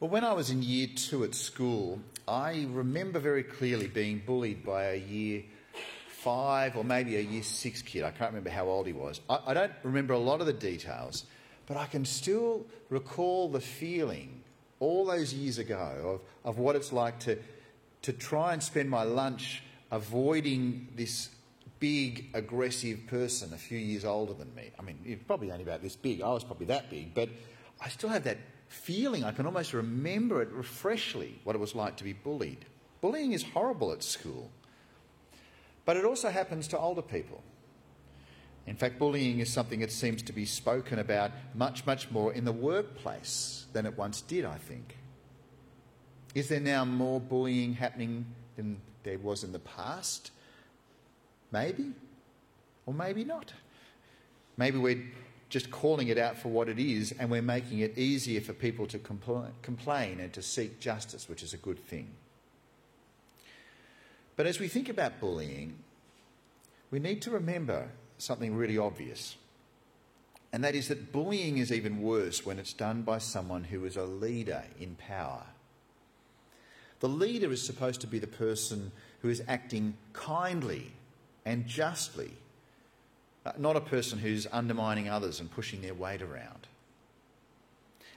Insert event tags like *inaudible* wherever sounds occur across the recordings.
Well, when I was in year two at school, I remember very clearly being bullied by a year five or maybe a year six kid. I can't remember how old he was. I, I don't remember a lot of the details, but I can still recall the feeling all those years ago of, of what it's like to, to try and spend my lunch avoiding this big, aggressive person a few years older than me. I mean, probably only about this big. I was probably that big, but I still have that feeling. I can almost remember it freshly what it was like to be bullied. Bullying is horrible at school. But it also happens to older people. In fact, bullying is something that seems to be spoken about much, much more in the workplace than it once did, I think. Is there now more bullying happening than there was in the past? Maybe, or maybe not. Maybe we're just calling it out for what it is and we're making it easier for people to compl- complain and to seek justice, which is a good thing. But as we think about bullying, we need to remember something really obvious. And that is that bullying is even worse when it's done by someone who is a leader in power. The leader is supposed to be the person who is acting kindly and justly, uh, not a person who's undermining others and pushing their weight around.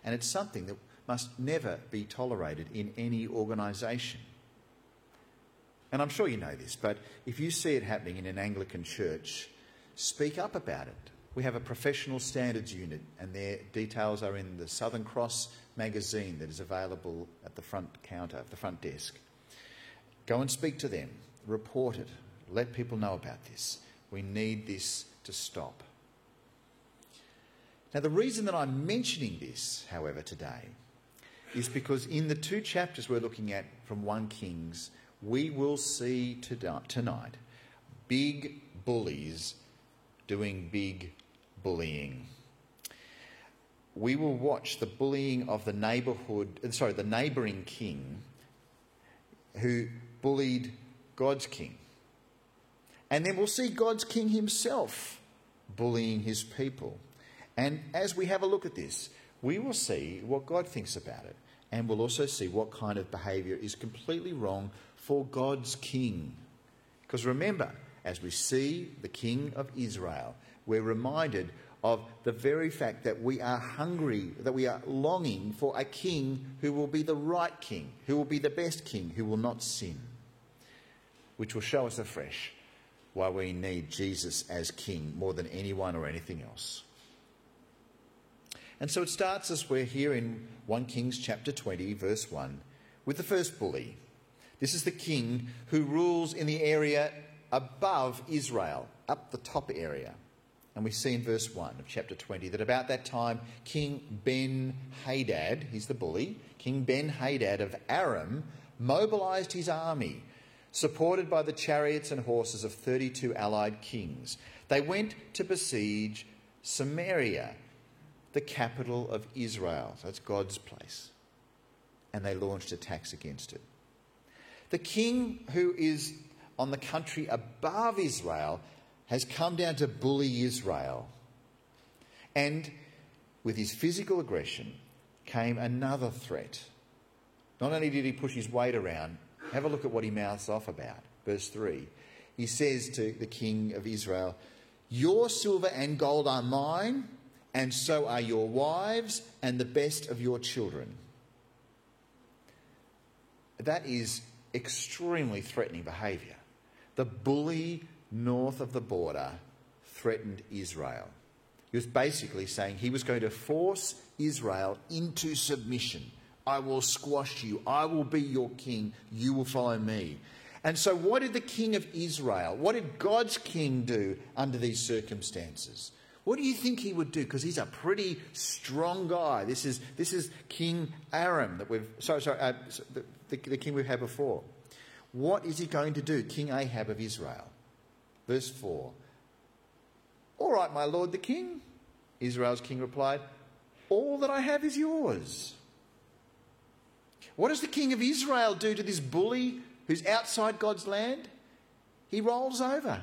And it's something that must never be tolerated in any organisation. And I'm sure you know this, but if you see it happening in an Anglican church, speak up about it. We have a professional standards unit, and their details are in the Southern Cross magazine that is available at the front counter, the front desk. Go and speak to them, report it, let people know about this. We need this to stop. Now, the reason that I'm mentioning this, however, today is because in the two chapters we're looking at from 1 Kings, we will see tonight big bullies doing big bullying. We will watch the bullying of the neighbourhood, sorry, the neighbouring king who bullied God's king. And then we'll see God's king himself bullying his people. And as we have a look at this, we will see what God thinks about it. And we'll also see what kind of behaviour is completely wrong for God's king. Because remember, as we see the king of Israel, we're reminded of the very fact that we are hungry, that we are longing for a king who will be the right king, who will be the best king, who will not sin, which will show us afresh why we need Jesus as king more than anyone or anything else. And so it starts as we're here in 1 Kings chapter 20, verse 1, with the first bully, this is the king who rules in the area above Israel, up the top area. And we see in verse 1 of chapter 20 that about that time, King Ben Hadad, he's the bully, King Ben Hadad of Aram, mobilized his army, supported by the chariots and horses of 32 allied kings. They went to besiege Samaria, the capital of Israel. So that's God's place. And they launched attacks against it. The king who is on the country above Israel has come down to bully Israel. And with his physical aggression came another threat. Not only did he push his weight around, have a look at what he mouths off about. Verse 3. He says to the king of Israel, Your silver and gold are mine, and so are your wives and the best of your children. That is extremely threatening behaviour. The bully north of the border threatened Israel. He was basically saying he was going to force Israel into submission. I will squash you. I will be your king. You will follow me. And so, what did the king of Israel, what did God's king do under these circumstances? What do you think he would do? Because he's a pretty strong guy. This is, this is King Aram that we've, sorry, sorry, uh, the, the, the king we've had before. What is he going to do, King Ahab of Israel? Verse 4. All right, my lord the king, Israel's king replied, all that I have is yours. What does the king of Israel do to this bully who's outside God's land? He rolls over.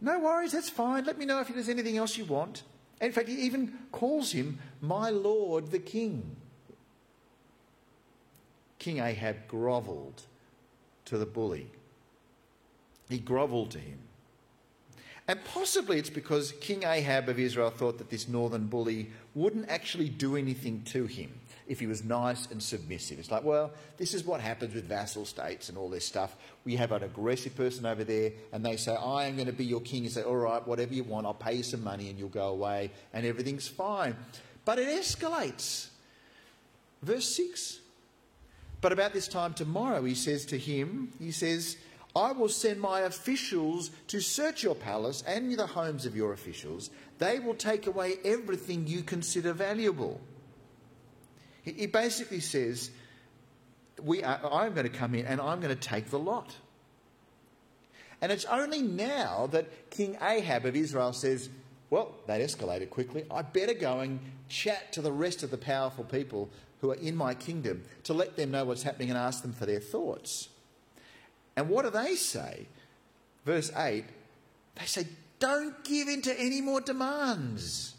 No worries, that's fine. Let me know if there's anything else you want. In fact, he even calls him my lord the king. King Ahab grovelled to the bully. He grovelled to him. And possibly it's because King Ahab of Israel thought that this northern bully wouldn't actually do anything to him if he was nice and submissive. It's like, well, this is what happens with vassal states and all this stuff. We have an aggressive person over there, and they say, I am going to be your king. You say, all right, whatever you want, I'll pay you some money and you'll go away, and everything's fine. But it escalates. Verse 6. But about this time tomorrow, he says to him, he says, I will send my officials to search your palace and the homes of your officials. They will take away everything you consider valuable. He basically says, we are, I'm going to come in and I'm going to take the lot. And it's only now that King Ahab of Israel says, Well, that escalated quickly. I better go and chat to the rest of the powerful people who are in my kingdom to let them know what's happening and ask them for their thoughts. And what do they say? Verse 8 they say, Don't give in to any more demands.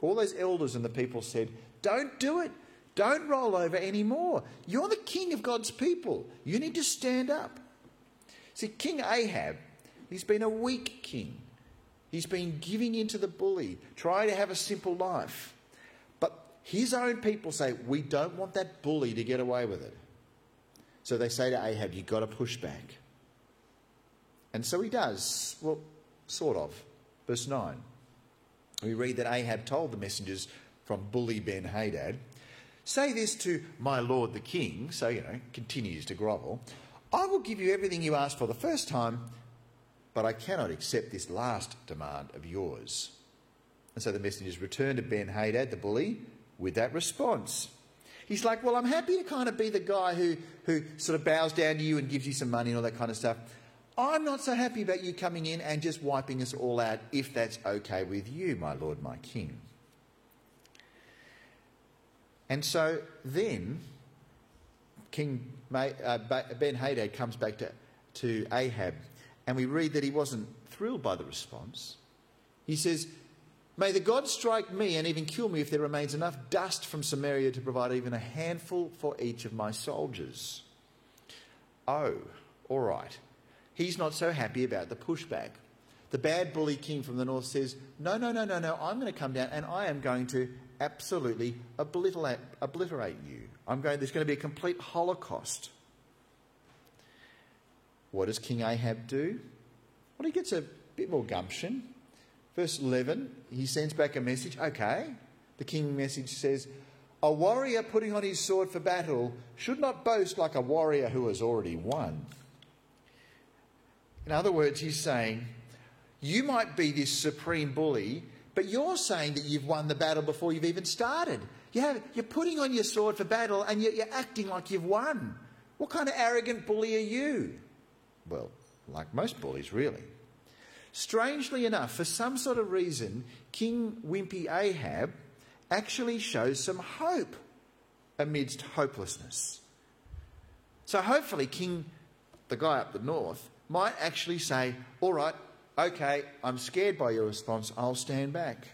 All those elders and the people said, Don't do it. Don't roll over anymore. You're the king of God's people. You need to stand up. See, King Ahab, he's been a weak king. He's been giving in to the bully, trying to have a simple life. But his own people say, We don't want that bully to get away with it. So they say to Ahab, You've got to push back. And so he does. Well, sort of. Verse 9. We read that Ahab told the messengers from Bully Ben Hadad, Say this to my lord the king, so, you know, continues to grovel. I will give you everything you asked for the first time, but I cannot accept this last demand of yours. And so the messengers returned to Ben Hadad, the bully, with that response. He's like, Well, I'm happy to kind of be the guy who, who sort of bows down to you and gives you some money and all that kind of stuff. I'm not so happy about you coming in and just wiping us all out, if that's okay with you, my lord, my king. And so then King uh, Ben Hadad comes back to, to Ahab, and we read that he wasn't thrilled by the response. He says, May the God strike me and even kill me if there remains enough dust from Samaria to provide even a handful for each of my soldiers. Oh, all right. He's not so happy about the pushback. The bad bully king from the north says, No, no, no, no, no, I'm going to come down and I am going to absolutely obliterate, you. I'm going, there's going to be a complete holocaust. What does King Ahab do? Well, he gets a bit more gumption. Verse 11, he sends back a message. Okay. The king message says, A warrior putting on his sword for battle should not boast like a warrior who has already won. In other words, he's saying, You might be this supreme bully but you're saying that you've won the battle before you've even started. You have, you're putting on your sword for battle and you're, you're acting like you've won. What kind of arrogant bully are you? Well, like most bullies, really. Strangely enough, for some sort of reason, King Wimpy Ahab actually shows some hope amidst hopelessness. So hopefully, King, the guy up the north, might actually say, All right, okay, I'm scared by your response, I'll stand back.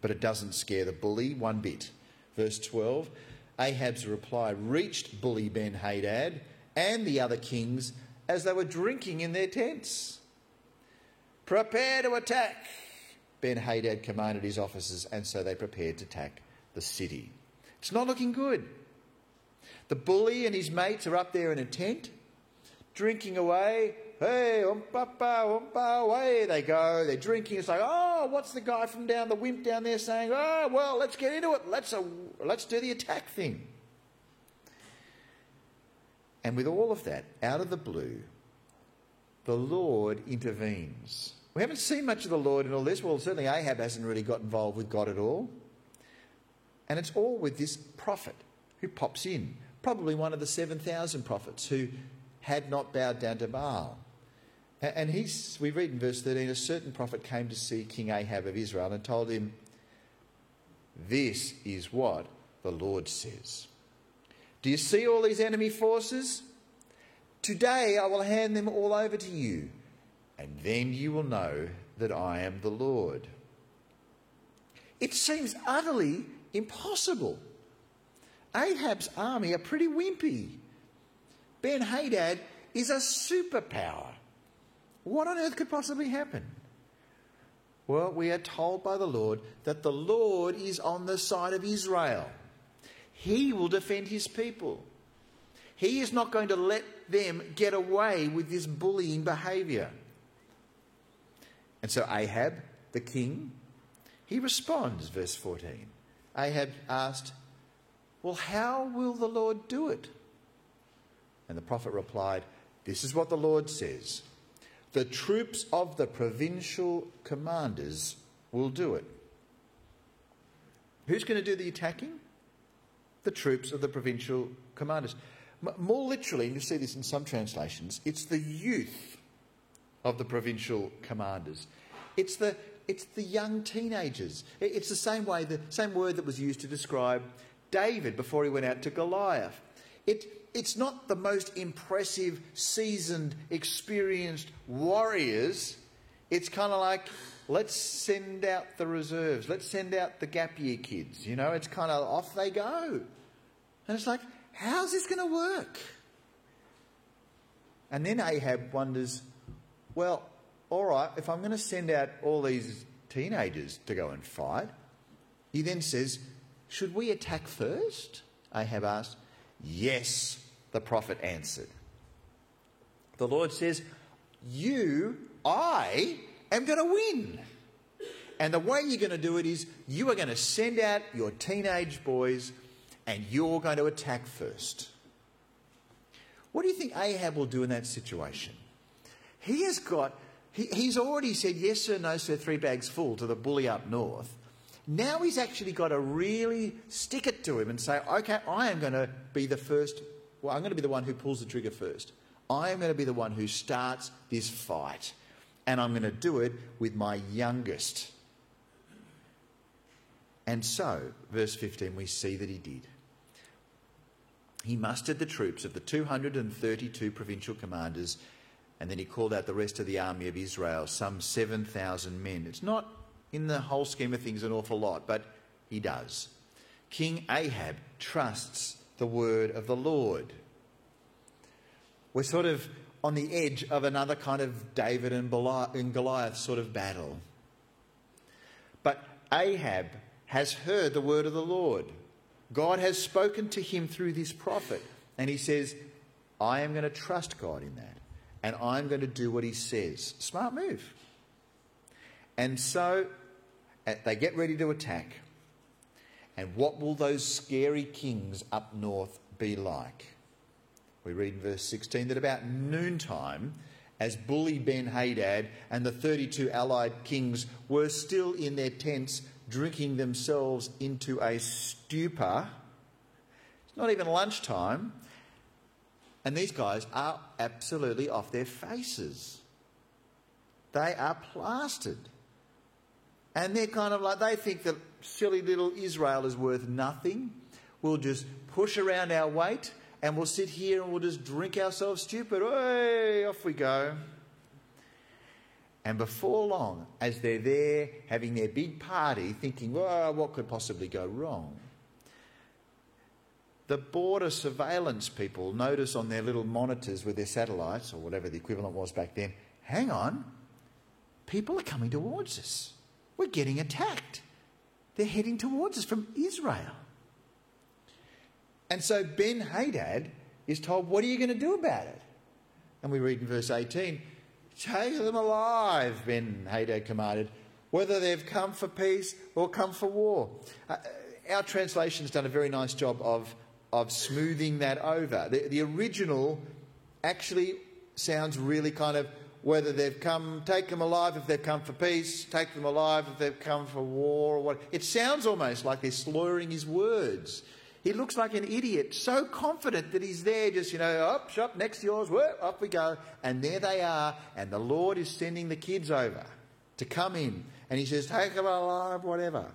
But it doesn't scare the bully one bit. Verse 12 Ahab's reply reached bully Ben Hadad and the other kings as they were drinking in their tents. Prepare to attack, Ben Hadad commanded his officers, and so they prepared to attack the city. It's not looking good. The bully and his mates are up there in a tent, drinking away, hey, umpapa, umpa, away they go. They're drinking. It's like, oh, what's the guy from down the wimp down there saying? Oh, well, let's get into it. Let's, uh, let's do the attack thing. And with all of that, out of the blue, the Lord intervenes. We haven't seen much of the Lord in all this. Well, certainly Ahab hasn't really got involved with God at all. And it's all with this prophet who pops in, probably one of the 7,000 prophets who had not bowed down to Baal. And he's, we read in verse 13 a certain prophet came to see King Ahab of Israel and told him, This is what the Lord says. Do you see all these enemy forces? Today I will hand them all over to you, and then you will know that I am the Lord. It seems utterly impossible. Ahab's army are pretty wimpy. Ben Hadad is a superpower. What on earth could possibly happen? Well, we are told by the Lord that the Lord is on the side of Israel. He will defend his people. He is not going to let them get away with this bullying behaviour. And so Ahab, the king, he responds, verse 14. Ahab asked, Well, how will the Lord do it? And the prophet replied, This is what the Lord says The troops of the provincial commanders will do it. Who's going to do the attacking? The troops of the provincial commanders. More literally, and you see this in some translations, it's the youth of the provincial commanders. It's the, it's the young teenagers. It's the same way, the same word that was used to describe David before he went out to Goliath. It, it's not the most impressive, seasoned, experienced warriors. It's kind of like, let's send out the reserves. Let's send out the gap year kids. You know, it's kind of off they go. And it's like, how's this going to work? And then Ahab wonders, well, all right, if I'm going to send out all these teenagers to go and fight, he then says, should we attack first? Ahab asked. Yes, the prophet answered. The Lord says, You, I, am going to win. And the way you're going to do it is you are going to send out your teenage boys and you're going to attack first. What do you think Ahab will do in that situation? He has got, he, he's already said yes sir, no sir, three bags full to the bully up north. Now he's actually got to really stick it to him and say, okay, I am going to be the first, well, I'm going to be the one who pulls the trigger first. I am going to be the one who starts this fight. And I'm going to do it with my youngest. And so, verse 15, we see that he did he mustered the troops of the 232 provincial commanders, and then he called out the rest of the army of Israel, some 7,000 men. It's not, in the whole scheme of things, an awful lot, but he does. King Ahab trusts the word of the Lord. We're sort of on the edge of another kind of David and Goliath sort of battle. But Ahab has heard the word of the Lord. God has spoken to him through this prophet. And he says, I am going to trust God in that. And I'm going to do what he says. Smart move. And so they get ready to attack. And what will those scary kings up north be like? We read in verse 16 that about noontime, as bully Ben Hadad and the 32 allied kings were still in their tents drinking themselves into a stupor. It's not even lunchtime. And these guys are absolutely off their faces. They are plastered. And they're kind of like, they think that silly little Israel is worth nothing. We'll just push around our weight and we'll sit here and we'll just drink ourselves stupid. Hey, off we go. And before long, as they're there having their big party, thinking, well, what could possibly go wrong? The border surveillance people notice on their little monitors with their satellites, or whatever the equivalent was back then, hang on, people are coming towards us. We're getting attacked. They're heading towards us from Israel. And so Ben Hadad is told, What are you going to do about it? And we read in verse 18 Take them alive, Ben Hadad commanded, whether they've come for peace or come for war. Uh, our translation has done a very nice job of, of smoothing that over. The, the original actually sounds really kind of whether they've come, take them alive if they've come for peace, take them alive if they've come for war or what. It sounds almost like they're slurring his words. He looks like an idiot, so confident that he's there, just, you know, up, shop, next to yours, whoop, up we go. And there they are, and the Lord is sending the kids over to come in. And he says, take them alive, whatever.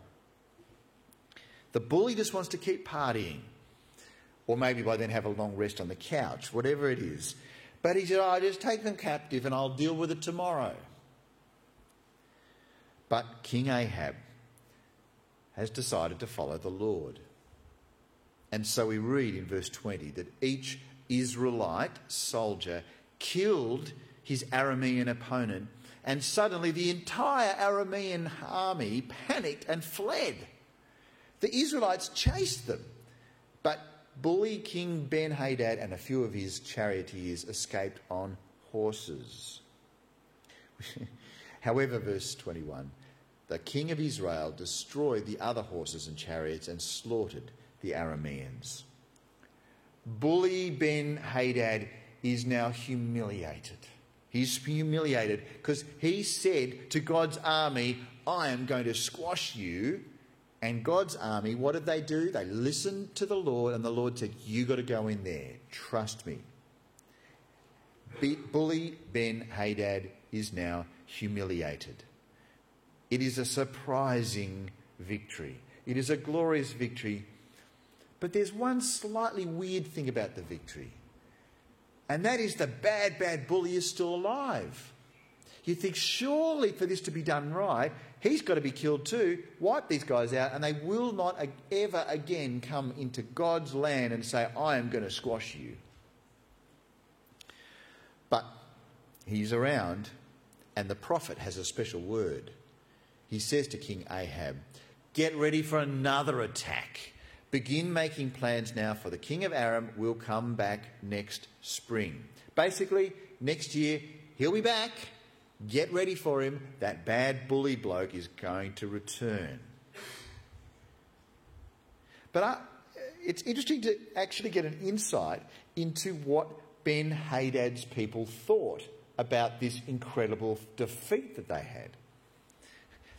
The bully just wants to keep partying. Or maybe by then have a long rest on the couch, whatever it is. But he said, I oh, just take them captive and I'll deal with it tomorrow. But King Ahab has decided to follow the Lord. And so we read in verse 20 that each Israelite soldier killed his Aramean opponent, and suddenly the entire Aramean army panicked and fled. The Israelites chased them, but bully King Ben Hadad and a few of his charioteers escaped on horses. *laughs* However, verse 21 the king of Israel destroyed the other horses and chariots and slaughtered the Arameans. Bully Ben Hadad is now humiliated. He's humiliated because he said to God's army, I am going to squash you. And God's army, what did they do? They listened to the Lord, and the Lord said, You got to go in there. Trust me. Bully Ben Hadad is now humiliated. It is a surprising victory. It is a glorious victory. But there's one slightly weird thing about the victory. And that is the bad, bad bully is still alive. You think, surely for this to be done right, he's got to be killed too. Wipe these guys out, and they will not ever again come into God's land and say, I am going to squash you. But he's around, and the prophet has a special word. He says to King Ahab, Get ready for another attack. Begin making plans now, for the king of Aram will come back next spring. Basically, next year, he'll be back. Get ready for him. That bad bully bloke is going to return. But I, it's interesting to actually get an insight into what Ben Hadad's people thought about this incredible defeat that they had.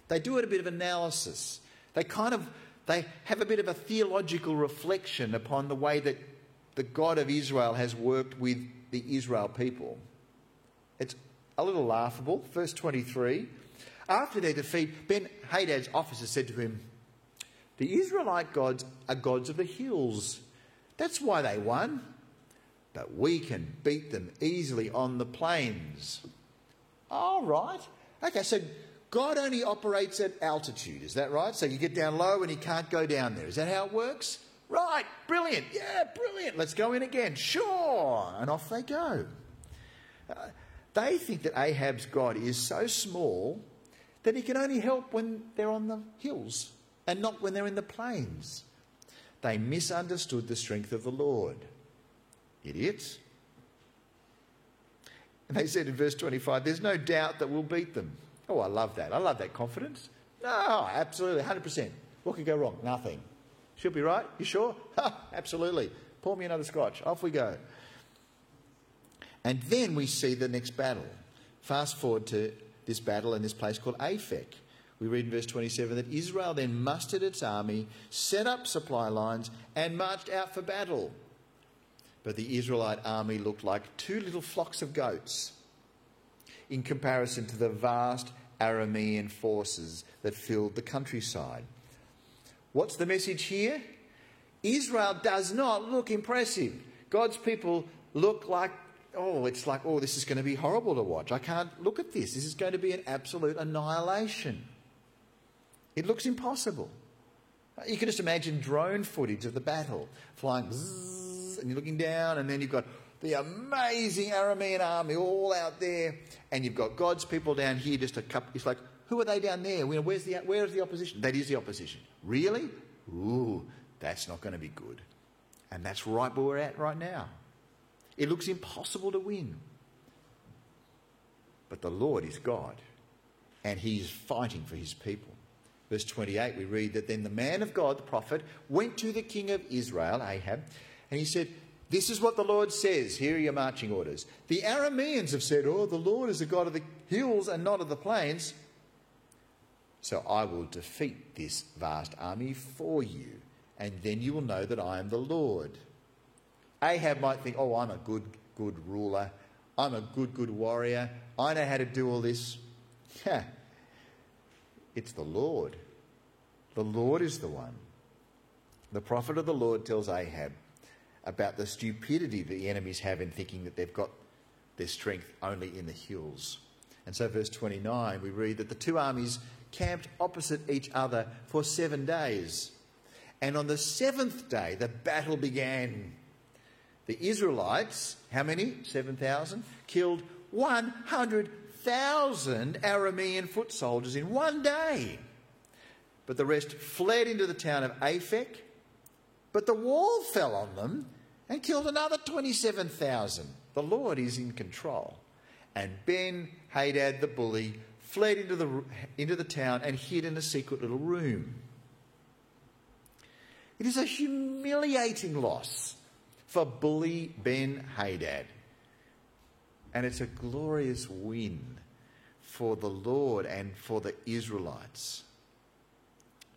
They do a bit of analysis. They kind of they have a bit of a theological reflection upon the way that the God of Israel has worked with the Israel people. It's a little laughable. Verse 23 After their defeat, Ben Hadad's officer said to him, The Israelite gods are gods of the hills. That's why they won. But we can beat them easily on the plains. All right. Okay, so God only operates at altitude, is that right? So you get down low and he can't go down there. Is that how it works? Right, brilliant. Yeah, brilliant. Let's go in again. Sure. And off they go. Uh, they think that Ahab's God is so small that he can only help when they're on the hills and not when they're in the plains. They misunderstood the strength of the Lord. Idiots. And they said in verse 25, There's no doubt that we'll beat them. Oh, I love that. I love that confidence. No, absolutely, 100%. What could go wrong? Nothing. She'll be right. You sure? *laughs* absolutely. Pour me another scotch. Off we go. And then we see the next battle. Fast forward to this battle in this place called Aphek. We read in verse 27 that Israel then mustered its army, set up supply lines, and marched out for battle. But the Israelite army looked like two little flocks of goats in comparison to the vast Aramean forces that filled the countryside. What's the message here? Israel does not look impressive. God's people look like, oh, it's like, oh, this is going to be horrible to watch. I can't look at this. This is going to be an absolute annihilation. It looks impossible. You can just imagine drone footage of the battle flying, and you're looking down, and then you've got the amazing Aramean army all out there, and you've got God's people down here, just a couple. It's like, who are they down there? Where's the, where is the opposition? That is the opposition. Really? Ooh, that's not going to be good. And that's right where we're at right now. It looks impossible to win. But the Lord is God, and He is fighting for His people. Verse 28, we read that then the man of God, the prophet, went to the king of Israel, Ahab, and he said, this is what the Lord says. Here are your marching orders. The Arameans have said, Oh, the Lord is a God of the hills and not of the plains. So I will defeat this vast army for you, and then you will know that I am the Lord. Ahab might think, Oh, I'm a good, good ruler. I'm a good, good warrior. I know how to do all this. Yeah. It's the Lord. The Lord is the one. The prophet of the Lord tells Ahab, about the stupidity the enemies have in thinking that they've got their strength only in the hills. And so, verse 29, we read that the two armies camped opposite each other for seven days. And on the seventh day, the battle began. The Israelites, how many? 7,000, killed 100,000 Aramean foot soldiers in one day. But the rest fled into the town of Aphek. But the wall fell on them and killed another 27,000. The Lord is in control. And Ben Hadad the bully fled into the, into the town and hid in a secret little room. It is a humiliating loss for bully Ben Hadad. And it's a glorious win for the Lord and for the Israelites.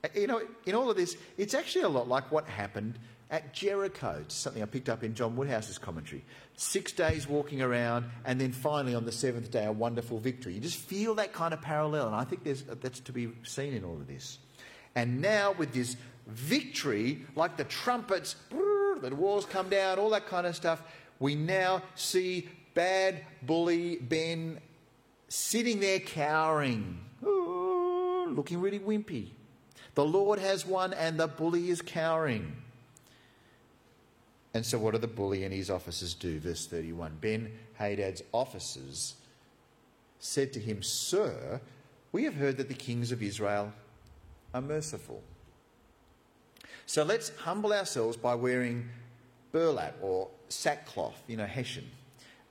Uh, you know, in all of this, it's actually a lot like what happened at Jericho. It's something I picked up in John Woodhouse's commentary. Six days walking around, and then finally on the seventh day, a wonderful victory. You just feel that kind of parallel, and I think that's to be seen in all of this. And now, with this victory, like the trumpets, the walls come down, all that kind of stuff, we now see bad bully Ben sitting there cowering, looking really wimpy. The Lord has won, and the bully is cowering. And so, what do the bully and his officers do? Verse 31 Ben Hadad's officers said to him, Sir, we have heard that the kings of Israel are merciful. So let's humble ourselves by wearing burlap or sackcloth, you know, hessian.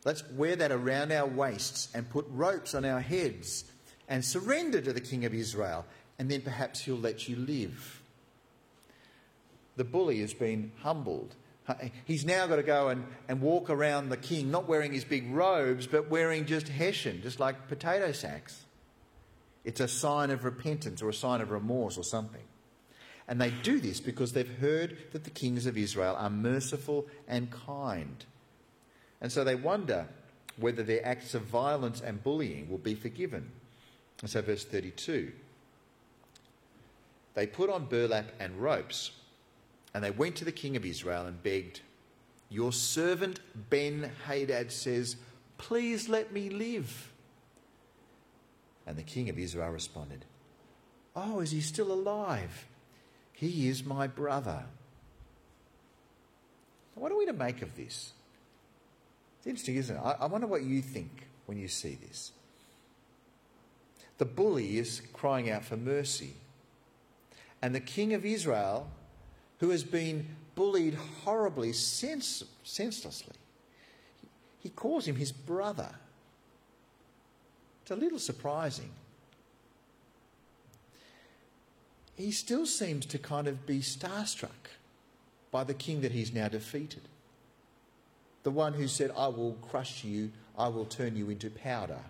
Let's wear that around our waists and put ropes on our heads and surrender to the king of Israel, and then perhaps he'll let you live. The bully has been humbled He's now got to go and, and walk around the king, not wearing his big robes, but wearing just hessian, just like potato sacks. It's a sign of repentance or a sign of remorse or something. And they do this because they've heard that the kings of Israel are merciful and kind. And so they wonder whether their acts of violence and bullying will be forgiven. And so, verse 32 they put on burlap and ropes and they went to the king of Israel and begged, Your servant Ben Hadad says, Please let me live. And the king of Israel responded, Oh, is he still alive? He is my brother. What are we to make of this? It's interesting, isn't it? I, wonder what you think when you see this. The bully is crying out for mercy. And the king of Israel who has been bullied horribly sens- senselessly. He calls him his brother. It's a little surprising. He still seems to kind of be starstruck by the king that he's now defeated. The one who said, I will crush you, I will turn you into powder.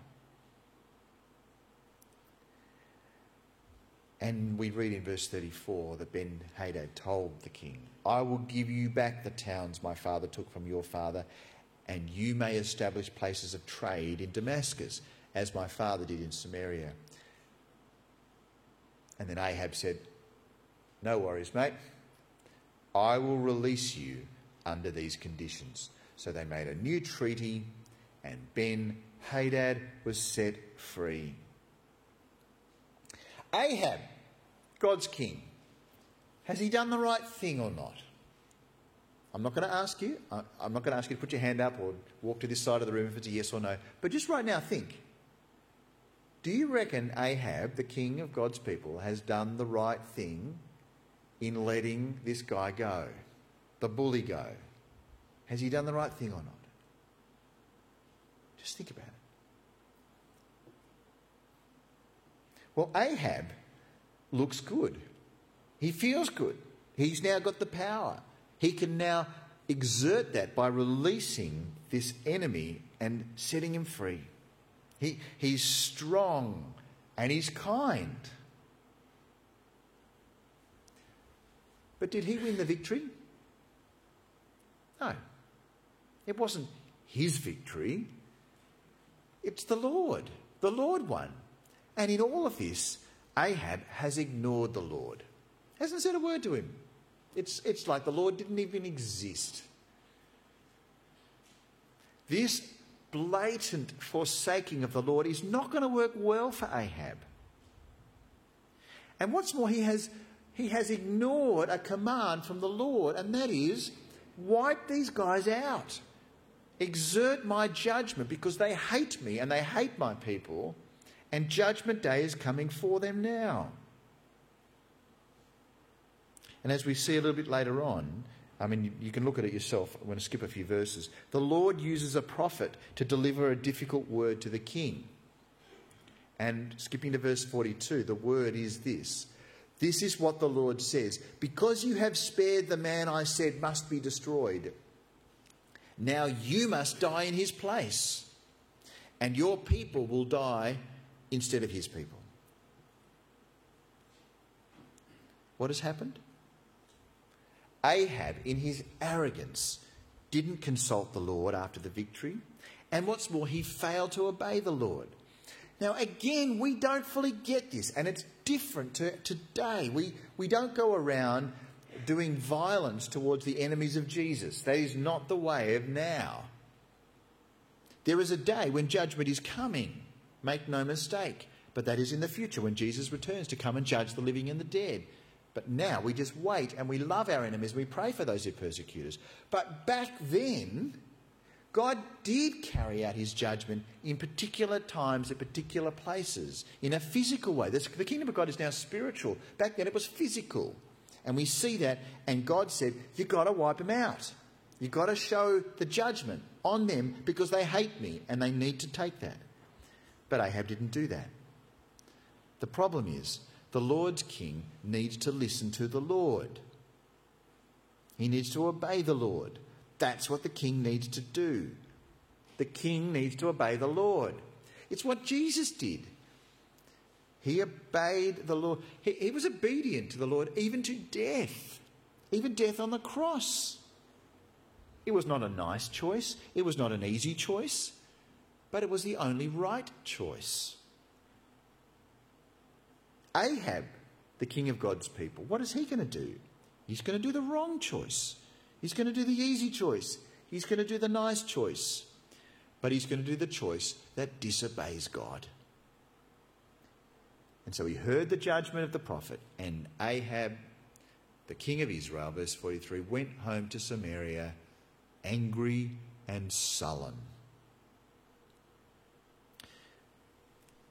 And we read in verse 34 that Ben Hadad told the king, I will give you back the towns my father took from your father, and you may establish places of trade in Damascus, as my father did in Samaria. And then Ahab said, No worries, mate. I will release you under these conditions. So they made a new treaty, and Ben Hadad was set free. Ahab, God's king, has he done the right thing or not? I'm not going to ask you. I'm not going to ask you to put your hand up or walk to this side of the room if it's a yes or no. But just right now, think. Do you reckon Ahab, the king of God's people, has done the right thing in letting this guy go, the bully go? Has he done the right thing or not? Just think about it. Well, Ahab looks good. He feels good. He's now got the power. He can now exert that by releasing this enemy and setting him free. He, he's strong and he's kind. But did he win the victory? No. It wasn't his victory. It's the Lord. The Lord won. And in all of this, Ahab has ignored the Lord, hasn't said a word to him. It's, it's like the Lord didn't even exist. This blatant forsaking of the Lord is not going to work well for Ahab. And what's more, he has, he has ignored a command from the Lord, and that is wipe these guys out. Exert my judgment because they hate me and they hate my people, and judgment day is coming for them now. And as we see a little bit later on, I mean, you can look at it yourself. I'm going to skip a few verses. The Lord uses a prophet to deliver a difficult word to the king. And skipping to verse 42, the word is this This is what the Lord says Because you have spared the man I said must be destroyed, now you must die in his place, and your people will die instead of his people. What has happened? Ahab, in his arrogance, didn't consult the Lord after the victory. And what's more, he failed to obey the Lord. Now, again, we don't fully get this, and it's different to today. We, we don't go around doing violence towards the enemies of Jesus. That is not the way of now. There is a day when judgment is coming, make no mistake, but that is in the future when Jesus returns to come and judge the living and the dead. But now we just wait and we love our enemies. We pray for those who persecute us. But back then, God did carry out his judgment in particular times at particular places in a physical way. The kingdom of God is now spiritual. Back then it was physical. And we see that, and God said, You've got to wipe them out. You've got to show the judgment on them because they hate me and they need to take that. But Ahab didn't do that. The problem is, the Lord's king needs to listen to the Lord. He needs to obey the Lord. That's what the king needs to do. The king needs to obey the Lord. It's what Jesus did. He obeyed the Lord. He, he, was obedient to the Lord even to death, even death on the cross. It was not a nice choice, it was not an easy choice, but it was the only right choice. Ahab, the king of God's people, what is he going to do? He's going to do the wrong choice. He's going to do the easy choice. He's going to do the nice choice. But he's going to do the choice that disobeys God. And so he heard the judgment of the prophet, and Ahab, the king of Israel, verse 43, went home to Samaria angry and sullen.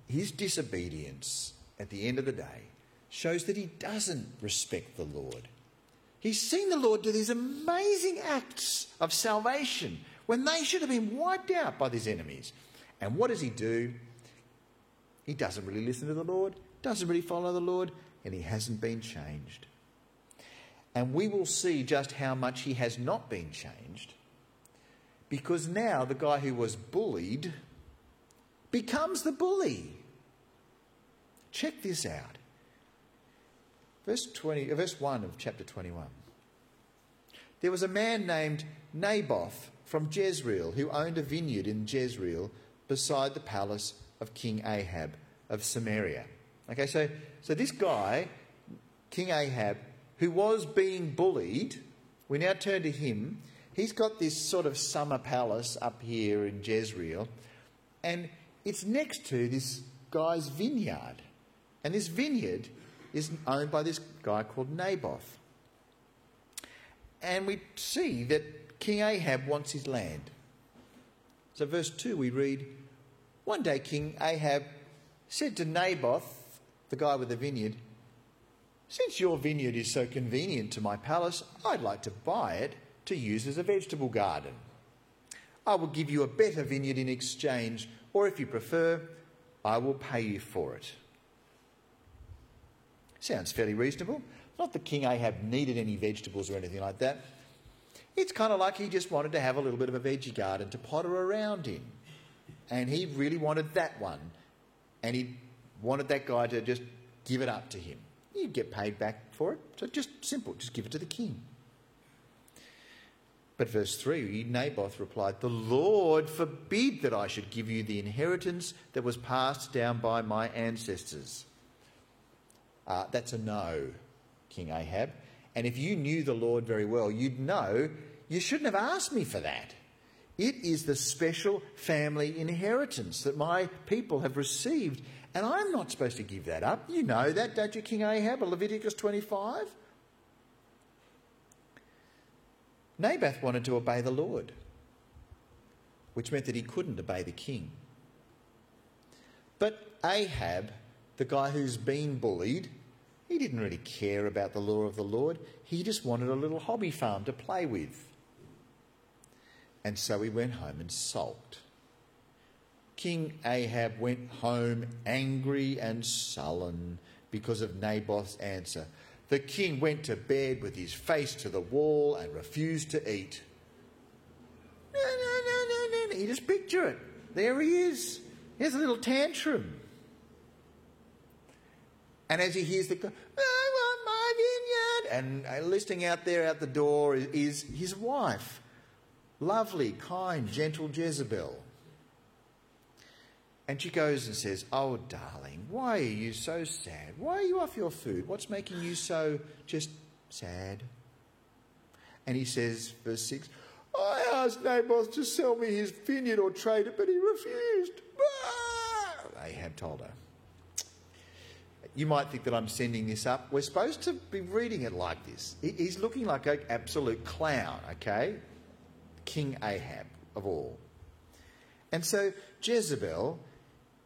His disobedience at the end of the day shows that he doesn't respect the Lord. He's seen the Lord do these amazing acts of salvation when they should have been wiped out by these enemies. And what does he do? He doesn't really listen to the Lord, doesn't really follow the Lord, and he hasn't been changed. And we will see just how much he has not been changed because now the guy who was bullied becomes the bully. Check this out. Verse 20, uh, verse 1 of chapter 21. There was a man named Naboth from Jezreel who owned a vineyard in Jezreel beside the palace of King Ahab of Samaria. Okay, so, so this guy, King Ahab, who was being bullied, we now turn to him. He's got this sort of summer palace up here in Jezreel, and it's next to this guy's vineyard. And this vineyard is owned by this guy called Naboth. And we see that King Ahab wants his land. So, verse 2, we read One day King Ahab said to Naboth, the guy with the vineyard, Since your vineyard is so convenient to my palace, I'd like to buy it to use as a vegetable garden. I will give you a better vineyard in exchange, or if you prefer, I will pay you for it. Sounds fairly reasonable. Not that King Ahab needed any vegetables or anything like that. It's kind of like he just wanted to have a little bit of a veggie garden to potter around in. And he really wanted that one. And he wanted that guy to just give it up to him. You'd get paid back for it. So just simple, just give it to the king. But verse 3 Naboth replied, The Lord forbid that I should give you the inheritance that was passed down by my ancestors. Uh, that's a no, King Ahab. And if you knew the Lord very well, you'd know you shouldn't have asked me for that. It is the special family inheritance that my people have received, And I'm not supposed to give that up. You know that, don't you, King Ahab, Leviticus 25? Naboth wanted to obey the Lord, which meant that he couldn't obey the king. But Ahab, the guy who's been bullied, he didn't really care about the law of the Lord. He just wanted a little hobby farm to play with. And so he went home and sulked. King Ahab went home angry and sullen because of Naboth's answer. The king went to bed with his face to the wall and refused to eat. No, no, no, no, no. You just picture it. There he is. Here's a little tantrum. And as he hears the, I want my vineyard, and uh, listening out there out the door is his wife, lovely, kind, gentle Jezebel. And she goes and says, Oh, darling, why are you so sad? Why are you off your food? What's making you so just sad? And he says, verse 6, I asked Naboth to sell me his vineyard or trade it, but he refused. *laughs* Ah! Ahab told her. You might think that I'm sending this up. We're supposed to be reading it like this. He's looking like an absolute clown, okay? King Ahab of all. And so Jezebel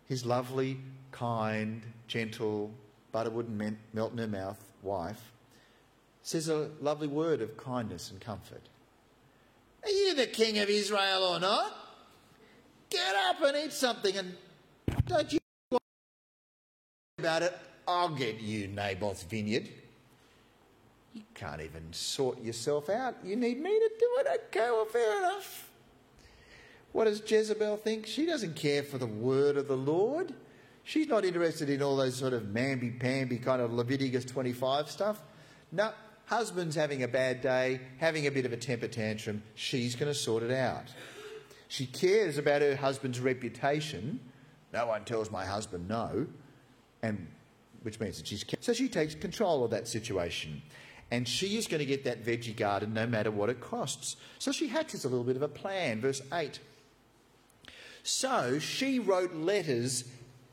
his lovely, kind, gentle, butter wouldn't melt in her mouth wife, says a lovely word of kindness and comfort. Are you the king of Israel or not? Get up and eat something and don't you about it. I'll get you Naboth's vineyard. You can't even sort yourself out. You need me to do it. Okay, well, fair enough. What does Jezebel think? She doesn't care for the word of the Lord. She's not interested in all those sort of mamby-pamby kind of Leviticus 25 stuff. No, husband's having a bad day, having a bit of a temper tantrum. She's going to sort it out. She cares about her husband's reputation. No one tells my husband no, and which means that she's so she takes control of that situation, and she is going to get that veggie garden no matter what it costs. So she hatches a little bit of a plan. Verse eight. So she wrote letters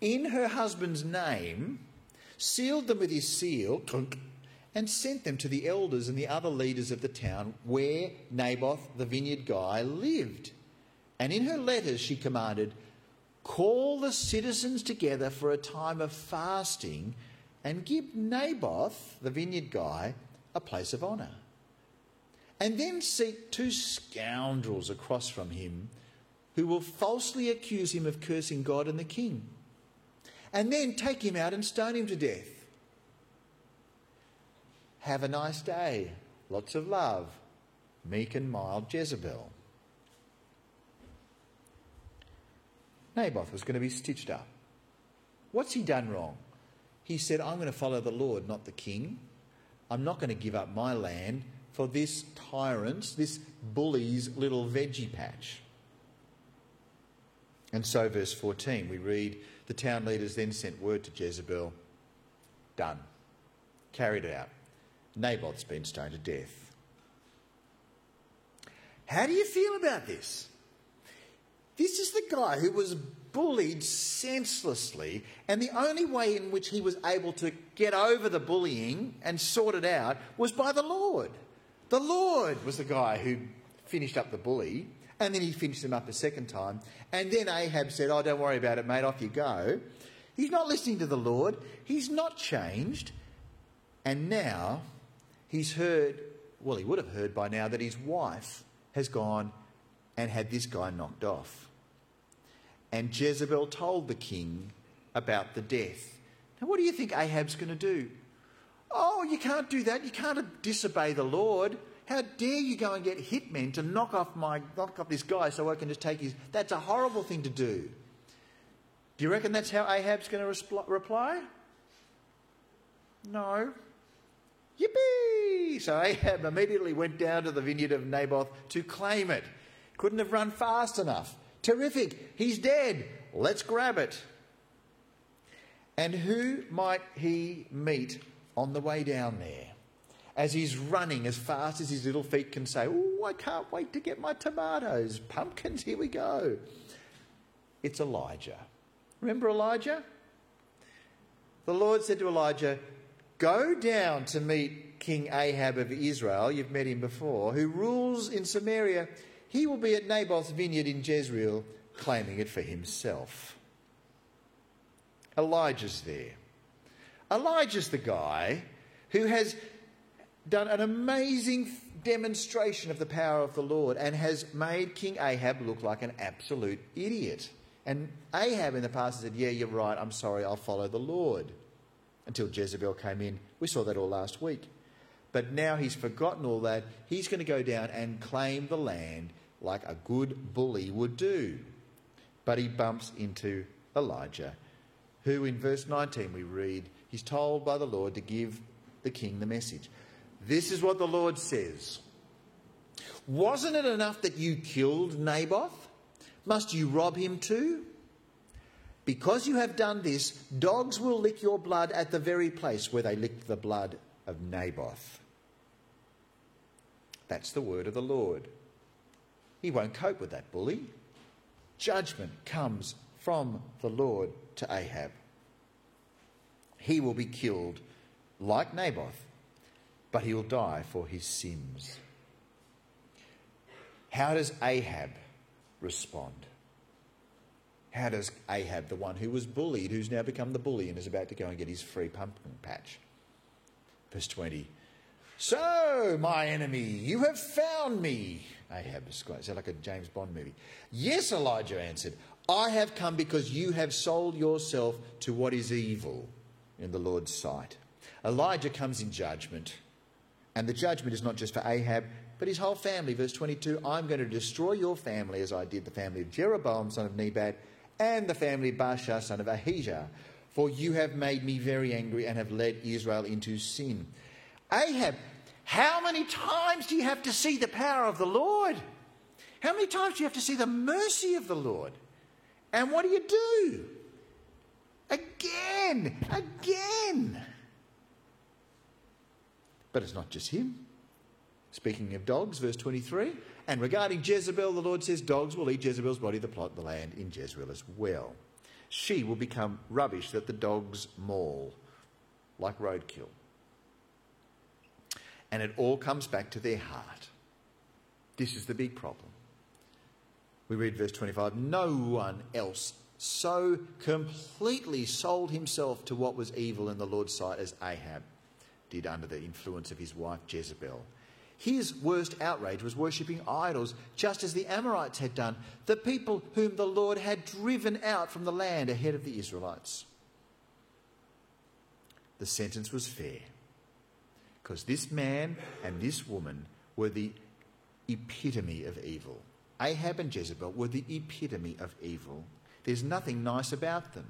in her husband's name, sealed them with his seal, and sent them to the elders and the other leaders of the town where Naboth the vineyard guy lived. And in her letters, she commanded, Call the citizens together for a time of fasting and give Naboth, the vineyard guy, a place of honour. And then seek two scoundrels across from him who will falsely accuse him of cursing God and the king, and then take him out and stone him to death. Have a nice day. Lots of love. Meek and mild Jezebel. Naboth was going to be stitched up. What's he done wrong? He said, I'm going to follow the Lord, not the king. I'm not going to give up my land for this tyrant's, this bully's little veggie patch. And so, verse 14, we read the town leaders then sent word to Jezebel done, carried out. Naboth's been stoned to death. How do you feel about this? This is the guy who was bullied senselessly, and the only way in which he was able to get over the bullying and sort it out was by the Lord. The Lord was the guy who finished up the bully, and then he finished him up a second time. And then Ahab said, Oh, don't worry about it, mate, off you go. He's not listening to the Lord. He's not changed. And now he's heard, well, he would have heard by now that his wife has gone and had this guy knocked off. And Jezebel told the king about the death. Now, what do you think Ahab's going to do? Oh, you can't do that. You can't disobey the Lord. How dare you go and get hitmen to knock off my knock off this guy so I can just take his that's a horrible thing to do. Do you reckon that's how Ahab's going to reply? No. Yippee! So Ahab immediately went down to the vineyard of Naboth to claim it. Couldn't have run fast enough. Terrific. He's dead. Let's grab it. And who might he meet on the way down there? as he's running as fast as his little feet can say, Oh, I can't wait to get my tomatoes, pumpkins, here we go. It's Elijah. Remember Elijah? the Lord said to Elijah, Go down to meet King Ahab of Israel, you've met him before, who rules in Samaria. He will be at Naboth's vineyard in Jezreel, claiming it for himself. Elijah's there. Elijah's the guy who has done an amazing demonstration of the power of the Lord and has made King Ahab look like an absolute idiot. And Ahab in the past said, Yeah, you're right, I'm sorry, I'll follow the Lord. Until Jezebel came in. We saw that all last week. But now he's forgotten all that. He's going to go down and claim the land like a good bully would do. But he bumps into Elijah, who in verse 19 we read, he's told by the Lord to give the king the message. This is what the Lord says Wasn't it enough that you killed Naboth? Must you rob him too? Because you have done this, dogs will lick your blood at the very place where they licked the blood of Naboth. That's the word of the Lord. He won't cope with that bully. Judgment comes from the Lord to Ahab. He will be killed like Naboth but he'll die for his sins. How does Ahab respond? How does Ahab, the one who was bullied, who's now become the bully and is about to go and get his free pumpkin patch? Verse 20. So, my enemy, you have found me. Ahab sounds like a James Bond movie. Yes, Elijah answered, I have come because you have sold yourself to what is evil in the Lord's sight. Elijah comes in judgment. And the judgment is not just for Ahab, but his whole family. Verse 22 I'm going to destroy your family as I did the family of Jeroboam, son of Nebat, and the family of Baasha, son of Ahijah. For you have made me very angry and have led Israel into sin. Ahab, how many times do you have to see the power of the Lord? How many times do you have to see the mercy of the Lord? And what do you do? Again, again. But it's not just him. Speaking of dogs, verse 23, and regarding Jezebel, the Lord says, Dogs will eat Jezebel's body, the plot the land in Jezreel as well. She will become rubbish that the dogs maul, like roadkill. And it all comes back to their heart. This is the big problem. We read verse 25 No one else so completely sold himself to what was evil in the Lord's sight as Ahab did under the influence of his wife Jezebel. His worst outrage was worshipping idols, just as the Amorites had done, the people whom the Lord had driven out from the land ahead of the Israelites. The sentence was fair, because this man and this woman were the epitome of evil. Ahab and Jezebel were the epitome of evil. There's nothing nice about them.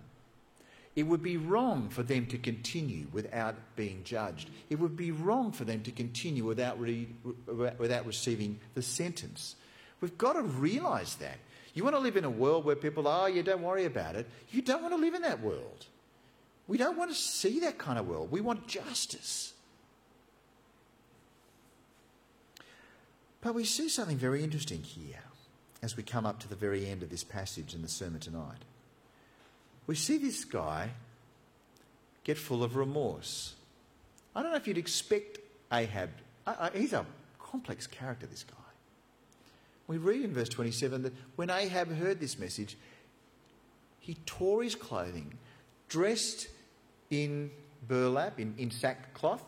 It would be wrong for them to continue without being judged. It would be wrong for them to continue without, re- without receiving the sentence. We've got to realise that. You want to live in a world where people, oh, you don't worry about it. You don't want to live in that world. We don't want to see that kind of world. We want justice. But we see something very interesting here as we come up to the very end of this passage in the sermon tonight we see this guy get full of remorse. I don't know if you'd expect Ahab, I, I, he's a complex character, this guy. We read in verse 27 that when Ahab heard this message, he tore his clothing, dressed in burlap, in, in sackcloth,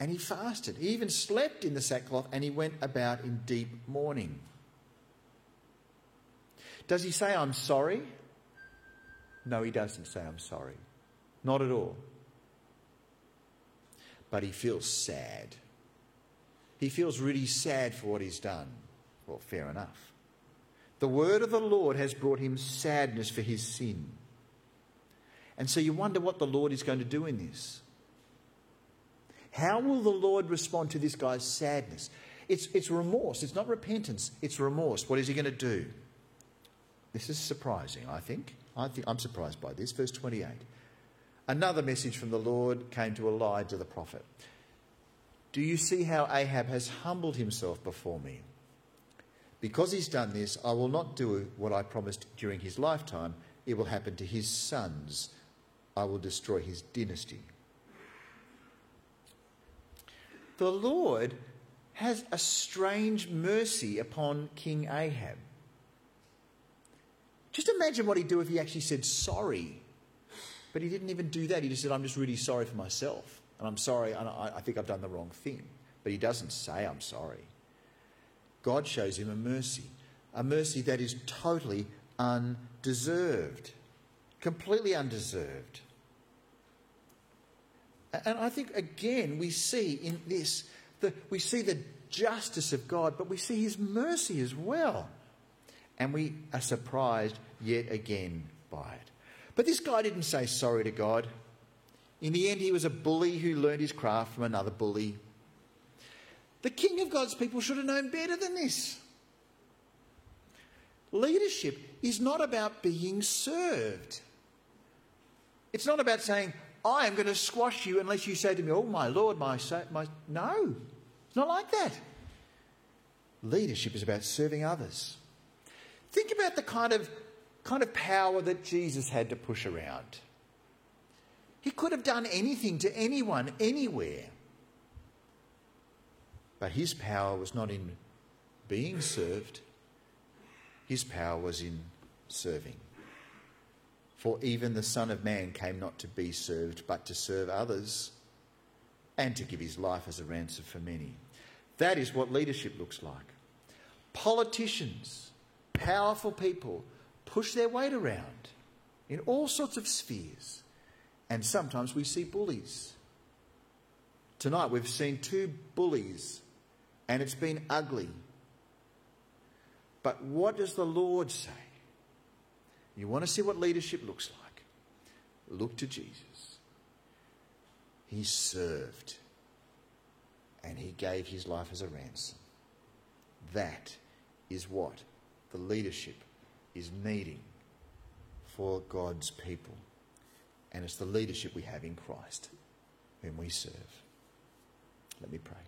and he fasted. He even slept in the sackcloth and he went about in deep mourning. Does he say, I'm sorry? No, he doesn't say, I'm sorry. Not at all. But he feels sad. He feels really sad for what he's done. Well, fair enough. The word of the Lord has brought him sadness for his sin. And so you wonder what the Lord is going to do in this. How will the Lord respond to this guy's sadness? It's, it's remorse. It's not repentance. It's remorse. What is he going to do? This is surprising, I think. I think I'm surprised by this. Verse 28. Another message from the Lord came to Elijah the prophet. Do you see how Ahab has humbled himself before me? Because he's done this, I will not do what I promised during his lifetime. It will happen to his sons I will destroy his dynasty. The Lord has a strange mercy upon King Ahab. Just imagine what he'd do if he actually said sorry. But he didn't even do that. He just said, I'm just really sorry for myself. And I'm sorry, and I, I think I've done the wrong thing. But he doesn't say, I'm sorry. God shows him a mercy, a mercy that is totally undeserved, completely undeserved. And I think, again, we see in this, the, we see the justice of God, but we see his mercy as well. And we are surprised yet again by it. But this guy didn't say sorry to God. In the end, he was a bully who learned his craft from another bully. The king of God's people should have known better than this. Leadership is not about being served. It's not about saying, I am going to squash you unless you say to me, Oh, my Lord, my. my... No, it's not like that. Leadership is about serving others. Think about the kind of, kind of power that Jesus had to push around. He could have done anything to anyone, anywhere. But his power was not in being served, his power was in serving. For even the Son of Man came not to be served, but to serve others and to give his life as a ransom for many. That is what leadership looks like. Politicians, powerful people, push their weight around in all sorts of spheres. And sometimes we see bullies. Tonight we've seen two bullies, and it's been ugly. But what does the Lord say? You want to see what leadership looks like? Look to Jesus. He served and he gave his life as a ransom. That is what the leadership is needing for God's people. And it's the leadership we have in Christ, whom we serve. Let me pray.